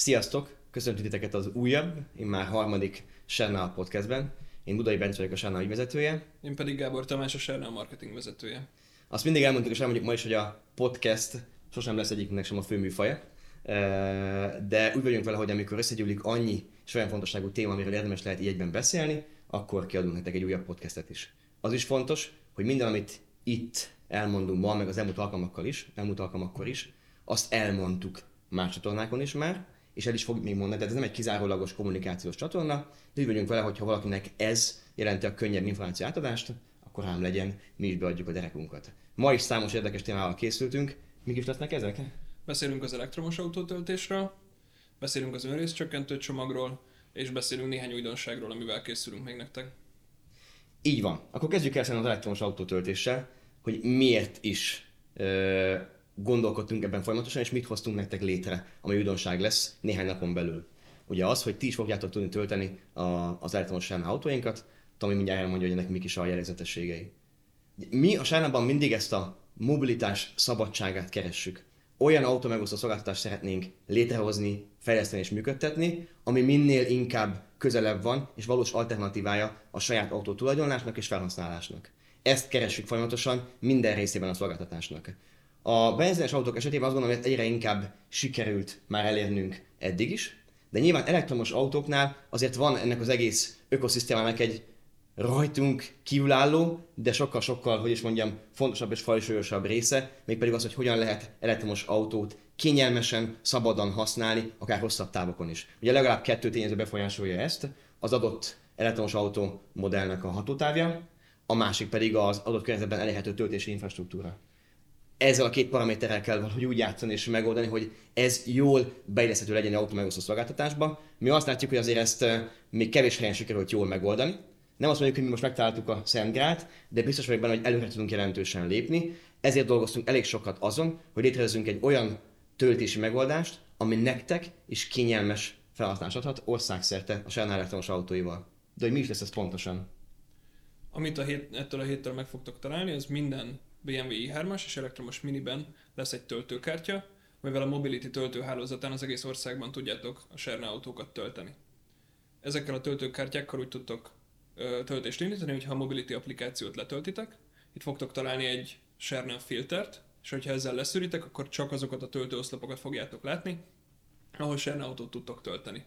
Sziasztok! Köszöntünk titeket az újabb, én már harmadik Sernal podcastben. Én Budai Bence vagyok a Sernal ügyvezetője. Én pedig Gábor Tamás, a Sernal marketing vezetője. Azt mindig elmondtuk, és elmondjuk ma is, hogy a podcast sosem lesz egyiknek sem a főműfaja. De úgy vagyunk vele, hogy amikor összegyűlik annyi és olyan fontosságú téma, amiről érdemes lehet így egyben beszélni, akkor kiadunk nektek egy újabb podcastet is. Az is fontos, hogy minden, amit itt elmondunk ma, meg az elmúlt alkalmakkal is, elmúlt alkalmakkor is, azt elmondtuk más csatornákon is már, és el is fogjuk még mondani, tehát ez nem egy kizárólagos kommunikációs csatorna, de úgy vagyunk vele, hogy ha valakinek ez jelenti a könnyebb információ átadást, akkor ám legyen, mi is beadjuk a derekunkat. Ma is számos érdekes témával készültünk, mik is lesznek ezek? Beszélünk az elektromos autótöltésről, beszélünk az önrészcsökkentő csomagról, és beszélünk néhány újdonságról, amivel készülünk még nektek. Így van. Akkor kezdjük el az elektromos autótöltéssel, hogy miért is gondolkodtunk ebben folyamatosan, és mit hoztunk nektek létre, ami újdonság lesz néhány napon belül. Ugye az, hogy ti is fogjátok tudni tölteni a, az elektromos sárna autóinkat, Tomi mindjárt elmondja, hogy ennek mik is a jellegzetességei. Mi a sárnában mindig ezt a mobilitás szabadságát keressük. Olyan autómegosztó szolgáltatást szeretnénk létrehozni, fejleszteni és működtetni, ami minél inkább közelebb van, és valós alternatívája a saját autó tulajdonlásnak és felhasználásnak. Ezt keressük folyamatosan minden részében a szolgáltatásnak. A benzines autók esetében azt gondolom, hogy egyre inkább sikerült már elérnünk eddig is, de nyilván elektromos autóknál azért van ennek az egész ökoszisztémának egy rajtunk kívülálló, de sokkal-sokkal, hogy is mondjam, fontosabb és fajsúlyosabb része, mégpedig az, hogy hogyan lehet elektromos autót kényelmesen, szabadon használni, akár hosszabb távokon is. Ugye legalább kettő tényező befolyásolja ezt, az adott elektromos autó modellnek a hatótávja, a másik pedig az adott környezetben elérhető töltési infrastruktúra ezzel a két paraméterrel kell valahogy úgy játszani és megoldani, hogy ez jól beilleszthető legyen autó megosztó szolgáltatásba. Mi azt látjuk, hogy azért ezt eh, még kevés helyen sikerült jól megoldani. Nem azt mondjuk, hogy mi most megtaláltuk a Szentgrát, de biztos vagyok benne, hogy előre tudunk jelentősen lépni. Ezért dolgoztunk elég sokat azon, hogy létrehozzunk egy olyan töltési megoldást, ami nektek is kényelmes felhasználást adhat országszerte a Sernál elektromos autóival. De hogy mi is lesz ez pontosan? Amit a hét, ettől a héttől meg fogtok találni, az minden BMW i3-as és elektromos miniben lesz egy töltőkártya, mivel a Mobility töltőhálózatán az egész országban tudjátok a Serna autókat tölteni. Ezekkel a töltőkártyákkal úgy tudtok ö, töltést indítani, hogyha a Mobility applikációt letöltitek, itt fogtok találni egy Serna filtert, és hogyha ezzel leszűritek, akkor csak azokat a töltőoszlopokat fogjátok látni, ahol Serna autót tudtok tölteni.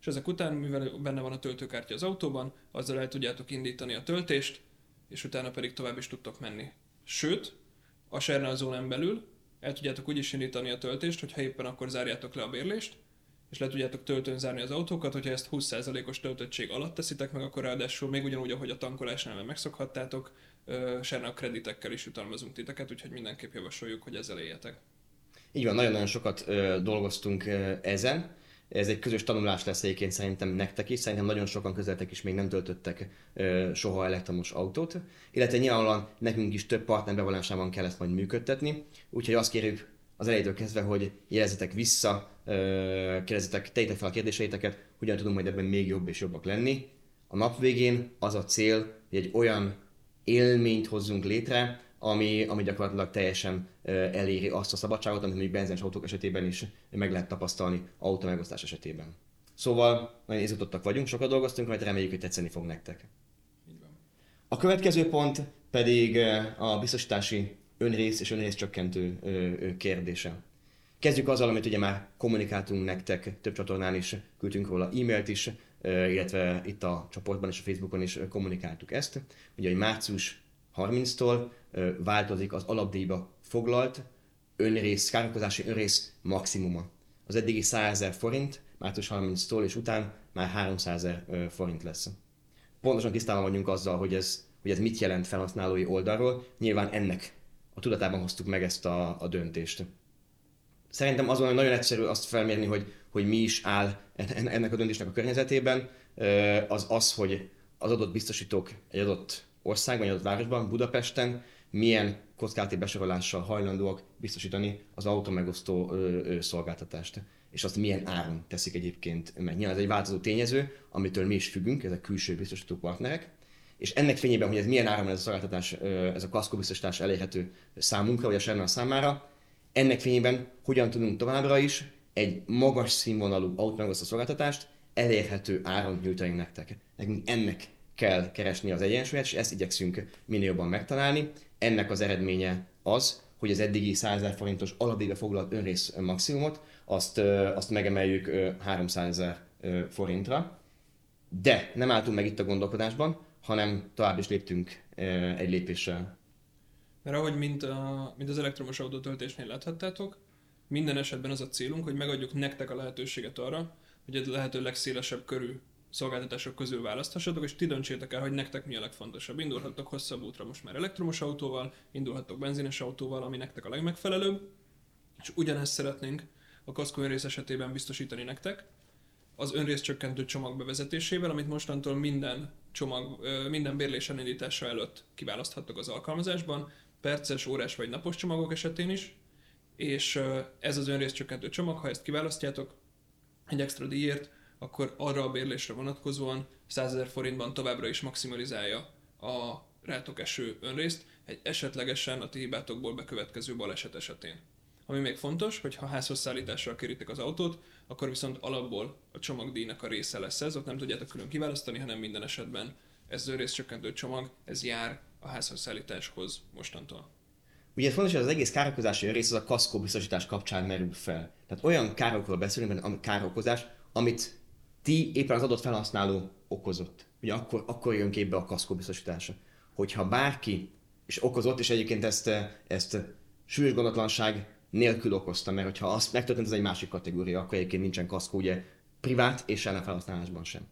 És ezek után, mivel benne van a töltőkártya az autóban, azzal el tudjátok indítani a töltést, és utána pedig tovább is tudtok menni. Sőt, a Sernal zónán belül el tudjátok úgy is indítani a töltést, hogyha éppen akkor zárjátok le a bérlést, és le tudjátok töltőn zárni az autókat, hogyha ezt 20%-os töltöttség alatt teszitek meg, akkor ráadásul még ugyanúgy, ahogy a tankolásnál megszokhattátok, Sernal kreditekkel is jutalmazunk titeket, úgyhogy mindenképp javasoljuk, hogy ezzel éljetek. Így van, nagyon-nagyon sokat ö, dolgoztunk ö, ezen ez egy közös tanulás lesz egyébként szerintem nektek is, szerintem nagyon sokan közeletek is még nem töltöttek ö, soha elektromos autót, illetve nyilvánvalóan nekünk is több partner bevonásában kell ezt majd működtetni, úgyhogy azt kérjük az elejétől kezdve, hogy jelezzetek vissza, kérdezzetek, tegyétek fel a kérdéseiteket, hogyan tudunk majd ebben még jobb és jobbak lenni. A nap végén az a cél, hogy egy olyan élményt hozzunk létre, ami, ami gyakorlatilag teljesen eléri azt a szabadságot, amit még benzines autók esetében is meg lehet tapasztalni autómegosztás esetében. Szóval nagyon izgatottak vagyunk, sokat dolgoztunk, majd reméljük, hogy tetszeni fog nektek. A következő pont pedig a biztosítási önrész és önrész csökkentő kérdése. Kezdjük azzal, amit ugye már kommunikáltunk nektek, több csatornán is küldtünk róla e-mailt is, illetve itt a csoportban és a Facebookon is kommunikáltuk ezt. Ugye, hogy március 30-tól változik az alapdíjba foglalt önrész, kárkozási önrész maximuma. Az eddigi 100 ezer forint, március 30-tól és után már 300 ezer forint lesz. Pontosan tisztában vagyunk azzal, hogy ez, hogy ez mit jelent felhasználói oldalról, nyilván ennek a tudatában hoztuk meg ezt a, a döntést. Szerintem azon, hogy nagyon egyszerű azt felmérni, hogy, hogy mi is áll ennek a döntésnek a környezetében, az az, hogy az adott biztosítók egy adott országban, egy adott városban, Budapesten milyen kockázati besorolással hajlandóak biztosítani az automegosztó szolgáltatást. És azt milyen áron teszik egyébként meg. Nyilván ez egy változó tényező, amitől mi is függünk, ezek külső biztosító partnerek. És ennek fényében, hogy ez milyen áron ez a szolgáltatás, ez a kaszkó biztosítás elérhető számunkra, vagy a Sernal számára, ennek fényében hogyan tudunk továbbra is egy magas színvonalú autómegosztó szolgáltatást elérhető áron nyújtani nektek. Nekünk ennek kell keresni az egyensúlyát, és ezt igyekszünk minél jobban megtalálni. Ennek az eredménye az, hogy az eddigi 100 000 forintos alapdíjra foglalt önrész maximumot, azt, azt megemeljük 300 ezer forintra. De nem álltunk meg itt a gondolkodásban, hanem tovább is léptünk egy lépéssel. Mert ahogy mint, a, mint az elektromos autótöltésnél láthattátok, minden esetben az a célunk, hogy megadjuk nektek a lehetőséget arra, hogy a lehető legszélesebb körű szolgáltatások közül választhassatok, és ti döntsétek el, hogy nektek mi a legfontosabb. Indulhattok hosszabb útra most már elektromos autóval, indulhattok benzines autóval, ami nektek a legmegfelelőbb, és ugyanezt szeretnénk a kaszkó önrész esetében biztosítani nektek, az önrészcsökkentő csomag bevezetésével, amit mostantól minden csomag, minden bérlés elindítása előtt kiválaszthattok az alkalmazásban, perces, órás vagy napos csomagok esetén is, és ez az önrészcsökkentő csomag, ha ezt kiválasztjátok egy extra díjért, akkor arra a bérlésre vonatkozóan 100 ezer forintban továbbra is maximalizálja a rátok eső önrészt, egy esetlegesen a ti hibátokból bekövetkező baleset esetén. Ami még fontos, hogy ha házhoz szállítással kéritek az autót, akkor viszont alapból a csomagdíjnak a része lesz ez, ott nem tudjátok külön kiválasztani, hanem minden esetben ez csökkentő csomag, ez jár a házhoz szállításhoz mostantól. Ugye fontos, hogy az egész károkozási rész az a kaszkó biztosítás kapcsán merül fel. Tehát olyan károkról beszélünk, a károkozás, amit ti éppen az adott felhasználó okozott. Ugye akkor, akkor jön képbe a kaszkó biztosítása. Hogyha bárki és okozott, és egyébként ezt, ezt súlyos gondotlanság nélkül okozta, mert hogyha azt megtörtént, ez egy másik kategória, akkor egyébként nincsen kaszkó, ugye privát és ellenfelhasználásban sem.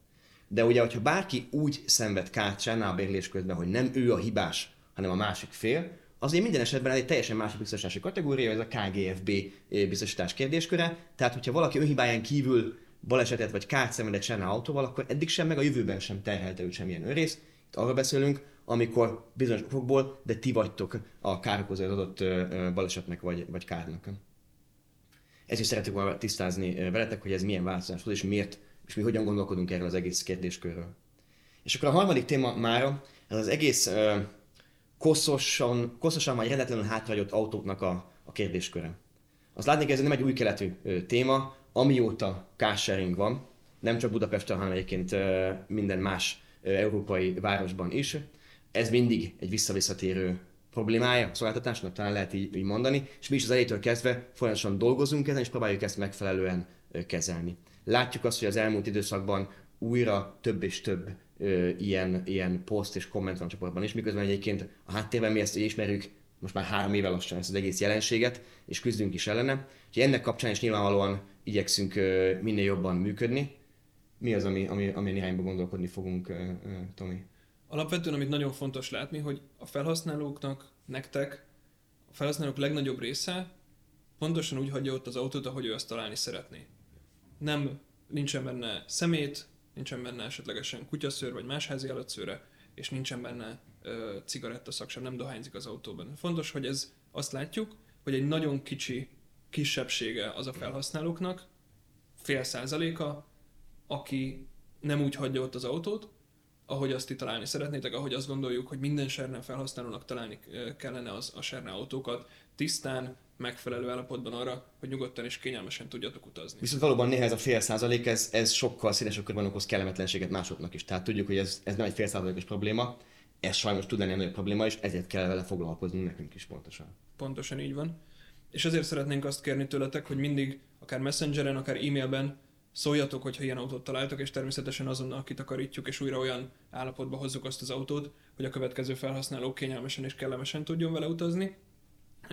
De ugye, hogyha bárki úgy szenved kárt bérlés közben, hogy nem ő a hibás, hanem a másik fél, azért minden esetben egy teljesen másik biztosítási kategória, ez a KGFB biztosítás kérdésköre. Tehát, hogyha valaki önhibáján kívül balesetet vagy kárt szenvedett Sárnál autóval, akkor eddig sem, meg a jövőben sem terhelte őt semmilyen önrész. Itt arról beszélünk, amikor bizonyos okokból, de ti vagytok a károkozó az adott balesetnek vagy, vagy kárnak. Ezt is szeretük volna tisztázni veletek, hogy ez milyen változás és miért, és mi hogyan gondolkodunk erről az egész kérdéskörről. És akkor a harmadik téma mára, ez az egész uh, koszosan, koszosan vagy rendetlenül hátragyott autóknak a, a kérdésköre. Az látni, ez nem egy új keletű uh, téma, amióta carsharing van, nem csak Budapesten, hanem egyébként minden más európai városban is ez mindig egy visszavisszatérő problémája a szolgáltatásnak, talán lehet így, így mondani, és mi is az elejétől kezdve folyamatosan dolgozunk ezen, és próbáljuk ezt megfelelően kezelni. Látjuk azt, hogy az elmúlt időszakban újra több és több ilyen, ilyen poszt és komment van csoportban is, miközben egyébként a háttérben mi ezt ismerjük most már három éve lassan ezt az egész jelenséget, és küzdünk is ellene. Úgyhogy ennek kapcsán is nyilvánvalóan igyekszünk minél jobban működni. Mi az, ami, ami, ami irányba gondolkodni fogunk, Tomi? Alapvetően, amit nagyon fontos látni, hogy a felhasználóknak, nektek, a felhasználók legnagyobb része pontosan úgy hagyja ott az autót, ahogy ő azt találni szeretné. Nem, nincsen benne szemét, nincsen benne esetlegesen kutyaszőr vagy más házi állatszőre, és nincsen benne cigarettaszak sem, nem dohányzik az autóban. Fontos, hogy ez azt látjuk, hogy egy nagyon kicsi kisebbsége az a felhasználóknak, fél százaléka, aki nem úgy hagyja ott az autót, ahogy azt itt találni szeretnétek, ahogy azt gondoljuk, hogy minden Serne felhasználónak találni kellene az a Serne autókat, tisztán, megfelelő állapotban arra, hogy nyugodtan és kényelmesen tudjatok utazni. Viszont valóban néha ez a fél százalék, ez, ez sokkal szélesebb körben okoz kellemetlenséget másoknak is. Tehát tudjuk, hogy ez, ez nem egy fél százalékos probléma, ez sajnos tud lenni egy probléma, és ezért kell vele foglalkozni nekünk is pontosan. Pontosan így van. És ezért szeretnénk azt kérni tőletek, hogy mindig, akár messengeren, akár e-mailben szóljatok, hogyha ilyen autót találtok, és természetesen azonnal kitakarítjuk, és újra olyan állapotba hozzuk azt az autót, hogy a következő felhasználó kényelmesen és kellemesen tudjon vele utazni.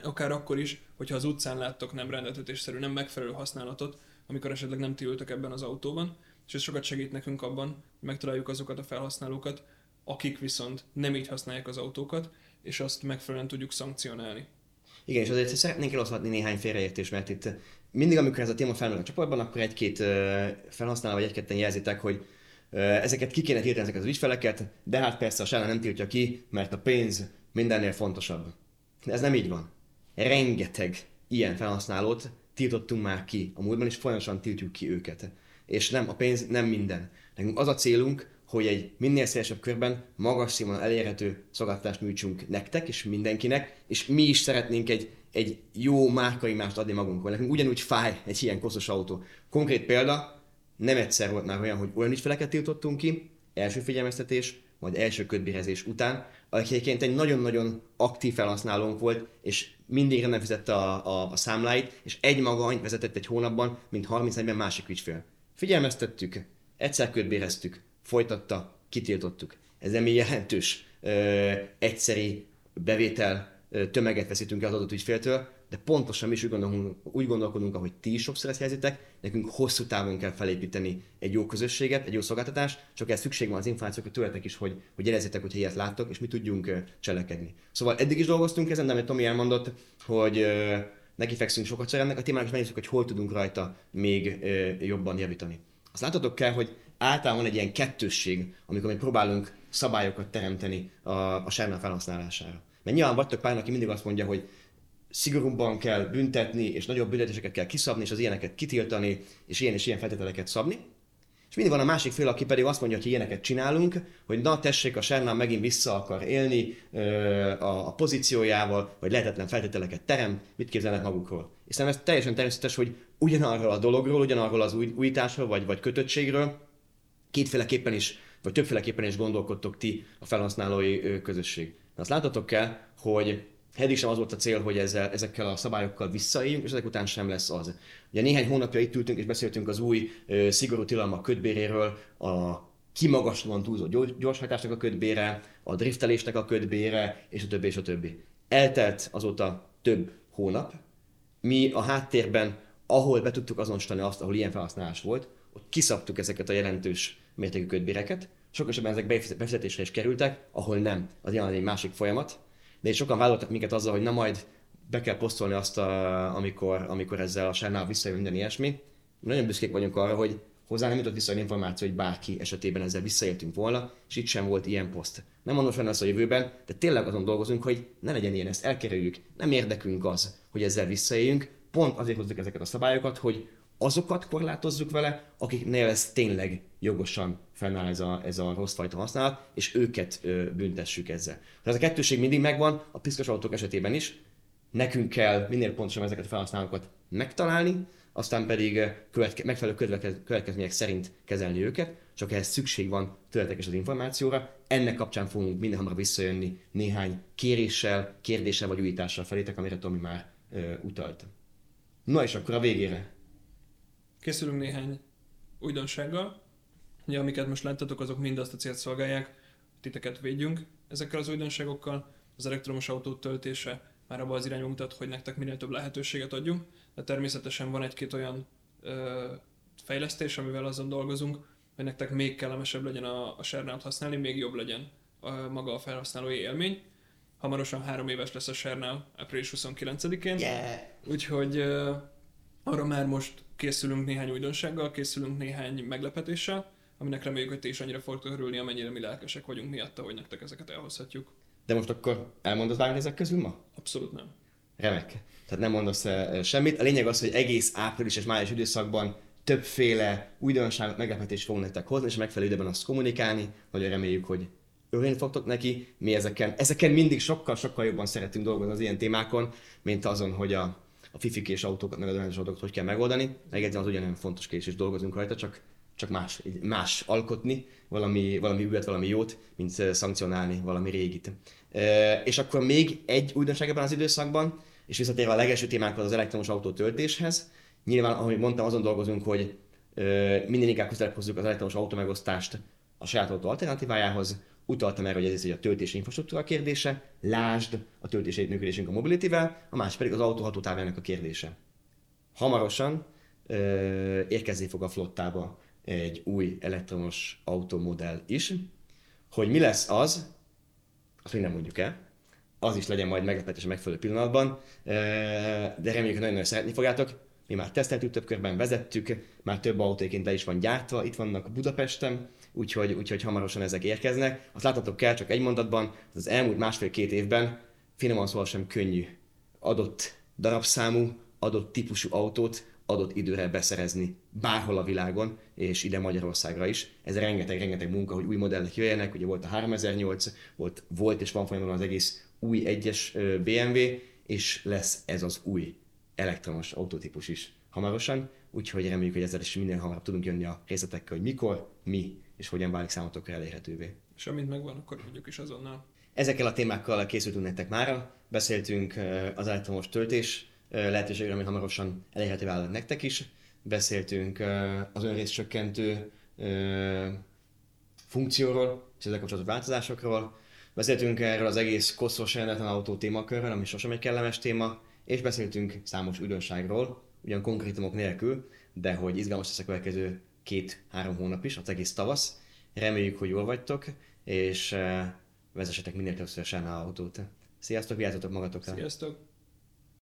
Akár akkor is, hogyha az utcán láttok nem rendeltetésszerű, nem megfelelő használatot, amikor esetleg nem ti ültök ebben az autóban, és ez sokat segít nekünk abban, hogy megtaláljuk azokat a felhasználókat, akik viszont nem így használják az autókat, és azt megfelelően tudjuk szankcionálni. Igen, és azért szeretnénk eloszlatni néhány félreértés, mert itt mindig, amikor ez a téma felmerül a csoportban, akkor egy-két felhasználó vagy egy-ketten jelzitek, hogy ezeket ki kéne tiltani, ezeket az ügyfeleket, de hát persze a Shannon nem tiltja ki, mert a pénz mindennél fontosabb. De ez nem így van. Rengeteg ilyen felhasználót tiltottunk már ki a múltban, és folyamatosan tiltjuk ki őket. És nem, a pénz nem minden. Nekünk az a célunk, hogy egy minél szélesebb körben magas színvonal elérhető szolgáltatást nyújtsunk nektek és mindenkinek, és mi is szeretnénk egy egy jó márkaimást adni magunkról. Nekünk ugyanúgy fáj egy ilyen koszos autó. Konkrét példa, nem egyszer volt már olyan, hogy olyan ügyfeleket tiltottunk ki, első figyelmeztetés, majd első ködbérezés után, aki egyébként egy nagyon-nagyon aktív felhasználónk volt, és mindig nem fizette a, a, a számláit, és egy maga vezetett egy hónapban, mint 30-40 másik ügyfél. Figyelmeztettük, egyszer ködbéreztük, folytatta, kitiltottuk. Ez nem jelentős ö, egyszeri bevétel ö, tömeget veszítünk el az adott ügyféltől, de pontosan mi is úgy gondolkodunk, úgy gondolkodunk, ahogy ti is sokszor ezt jelzitek, nekünk hosszú távon kell felépíteni egy jó közösséget, egy jó szolgáltatást, csak ez szükség van az információkra tőletek is, hogy, hogy jelezzétek, hogyha ilyet láttok, és mi tudjunk cselekedni. Szóval eddig is dolgoztunk ezen, de amit Tomi elmondott, hogy neki fekszünk sokat ennek a témának, és megnézzük, hogy hol tudunk rajta még jobban javítani. Azt láthatok kell, hogy általában egy ilyen kettősség, amikor mi próbálunk szabályokat teremteni a, a sárna felhasználására. Mert nyilván vagytok pár, aki mindig azt mondja, hogy szigorúbban kell büntetni, és nagyobb büntetéseket kell kiszabni, és az ilyeneket kitiltani, és ilyen és ilyen feltételeket szabni. És mindig van a másik fél, aki pedig azt mondja, hogy ilyeneket csinálunk, hogy na tessék, a Sernán megint vissza akar élni ö, a, a pozíciójával, vagy lehetetlen feltételeket terem, mit képzelnek magukról. És szerintem ez teljesen természetes, hogy ugyanarról a dologról, ugyanarról az új, újításról, vagy, vagy kötöttségről kétféleképpen is, vagy többféleképpen is gondolkodtok ti a felhasználói közösség. De azt látatok kell, hogy eddig sem az volt a cél, hogy ezzel, ezekkel a szabályokkal visszaéljünk, és ezek után sem lesz az. Ugye néhány hónapja itt ültünk és beszéltünk az új ö, szigorú tilalmak ködbéréről, a kimagaslóan túlzó gyorshajtásnak a ködbére, a driftelésnek a ködbére, és a többi, és a többi. Eltelt azóta több hónap, mi a háttérben, ahol be tudtuk azonosítani azt, ahol ilyen felhasználás volt, ott kiszabtuk ezeket a jelentős mértékű ködbéreket, sok esetben ezek befizetésre is kerültek, ahol nem, az jelenleg egy másik folyamat, de sokan vállaltak minket azzal, hogy na majd be kell posztolni azt, a, amikor, amikor ezzel a sárnál visszajön minden ilyesmi. Nagyon büszkék vagyunk arra, hogy hozzá nem jutott vissza információ, hogy bárki esetében ezzel visszaéltünk volna, és itt sem volt ilyen poszt. Nem mondom, hogy lesz a jövőben, de tényleg azon dolgozunk, hogy ne legyen ilyen, ezt elkerüljük. Nem érdekünk az, hogy ezzel visszaéljünk, pont azért hozzuk ezeket a szabályokat, hogy azokat korlátozzuk vele, akiknél ez tényleg jogosan fennáll ez a, ez a rossz fajta használat, és őket ö, büntessük ezzel. Tehát ez a kettőség mindig megvan, a piszkos autók esetében is. Nekünk kell minél pontosan ezeket a felhasználókat megtalálni, aztán pedig követke, megfelelő következmények szerint kezelni őket, csak ehhez szükség van tőletek is az információra. Ennek kapcsán fogunk minden hamarabb visszajönni néhány kéréssel, kérdéssel vagy újítással felétek, amire Tomi már ö, utalt. Na és akkor a végére Készülünk néhány újdonsággal, ugye, amiket most láttatok, azok mind azt a célt szolgálják, titeket védjünk ezekkel az újdonságokkal. Az elektromos autó töltése már abban az irányba mutat, hogy nektek minél több lehetőséget adjunk, de természetesen van egy-két olyan ö, fejlesztés, amivel azon dolgozunk, hogy nektek még kellemesebb legyen a, a használni, még jobb legyen a, maga a felhasználói élmény. Hamarosan három éves lesz a Sernál, április 29-én. Yeah. Úgyhogy ö, arra már most készülünk néhány újdonsággal, készülünk néhány meglepetéssel, aminek reméljük, hogy ti is annyira fogtok örülni, amennyire mi lelkesek vagyunk miatta, hogy nektek ezeket elhozhatjuk. De most akkor elmondasz bármit ezek közül ma? Abszolút nem. Remek. Tehát nem mondasz uh, semmit. A lényeg az, hogy egész április és május időszakban többféle újdonságot, meglepetést fogunk nektek hozni, és megfelelő időben azt kommunikálni. Nagyon reméljük, hogy örülni fogtok neki. Mi ezeken, ezeken mindig sokkal-sokkal jobban szeretünk dolgozni az ilyen témákon, mint azon, hogy a a fifik és autókat, meg a autókat hogy kell megoldani. Megjegyzem, az ugyanolyan fontos kérdés, és dolgozunk rajta, csak, csak más, más alkotni, valami, valami ügyet, valami jót, mint szankcionálni valami régit. E, és akkor még egy újdonság ebben az időszakban, és visszatérve a legelső témánkhoz az elektromos autó töltéshez, nyilván, ahogy mondtam, azon dolgozunk, hogy e, minden inkább közelebb hozzuk az elektromos autó megosztást a saját autó alternatívájához, utaltam erre, hogy ez egy a töltési infrastruktúra kérdése, lásd a töltési működésünk a mobilityvel, a másik pedig az autó hatótávjának a kérdése. Hamarosan ö, érkezni fog a flottába egy új elektromos automodell is. Hogy mi lesz az, azt még nem mondjuk el, az is legyen majd meglepetés a megfelelő pillanatban, de reméljük, hogy nagyon-nagyon szeretni fogjátok. Mi már teszteltük több körben, vezettük, már több autóként le is van gyártva, itt vannak Budapesten, úgyhogy, úgyhogy hamarosan ezek érkeznek. Azt láthatok kell csak egy mondatban, az elmúlt másfél-két évben finoman szóval sem könnyű adott darabszámú, adott típusú autót adott időre beszerezni bárhol a világon, és ide Magyarországra is. Ez rengeteg-rengeteg munka, hogy új modellek jöjjenek, ugye volt a 3008, volt, volt és van folyamatosan az egész új egyes BMW, és lesz ez az új elektromos autótípus is hamarosan, úgyhogy reméljük, hogy ezzel is minden hamarabb tudunk jönni a részletekkel, hogy mikor, mi és hogyan válik számotokra elérhetővé. És amint megvan, akkor tudjuk is azonnal. Ezekkel a témákkal készültünk nektek mára, beszéltünk az elektromos töltés lehetőségről, ami hamarosan elérhető válik nektek is, beszéltünk az önrészcsökkentő funkcióról és ezzel kapcsolatos változásokról, beszéltünk erről az egész koszos rendeleten autó témakörről, ami sosem egy kellemes téma, és beszéltünk számos üdönságról, ugyan konkrétumok nélkül, de hogy izgalmas lesz a következő két-három hónap is, az egész tavasz. Reméljük, hogy jól vagytok, és vezessetek minél többször autót. Sziasztok, vigyázzatok magatokra! Sziasztok!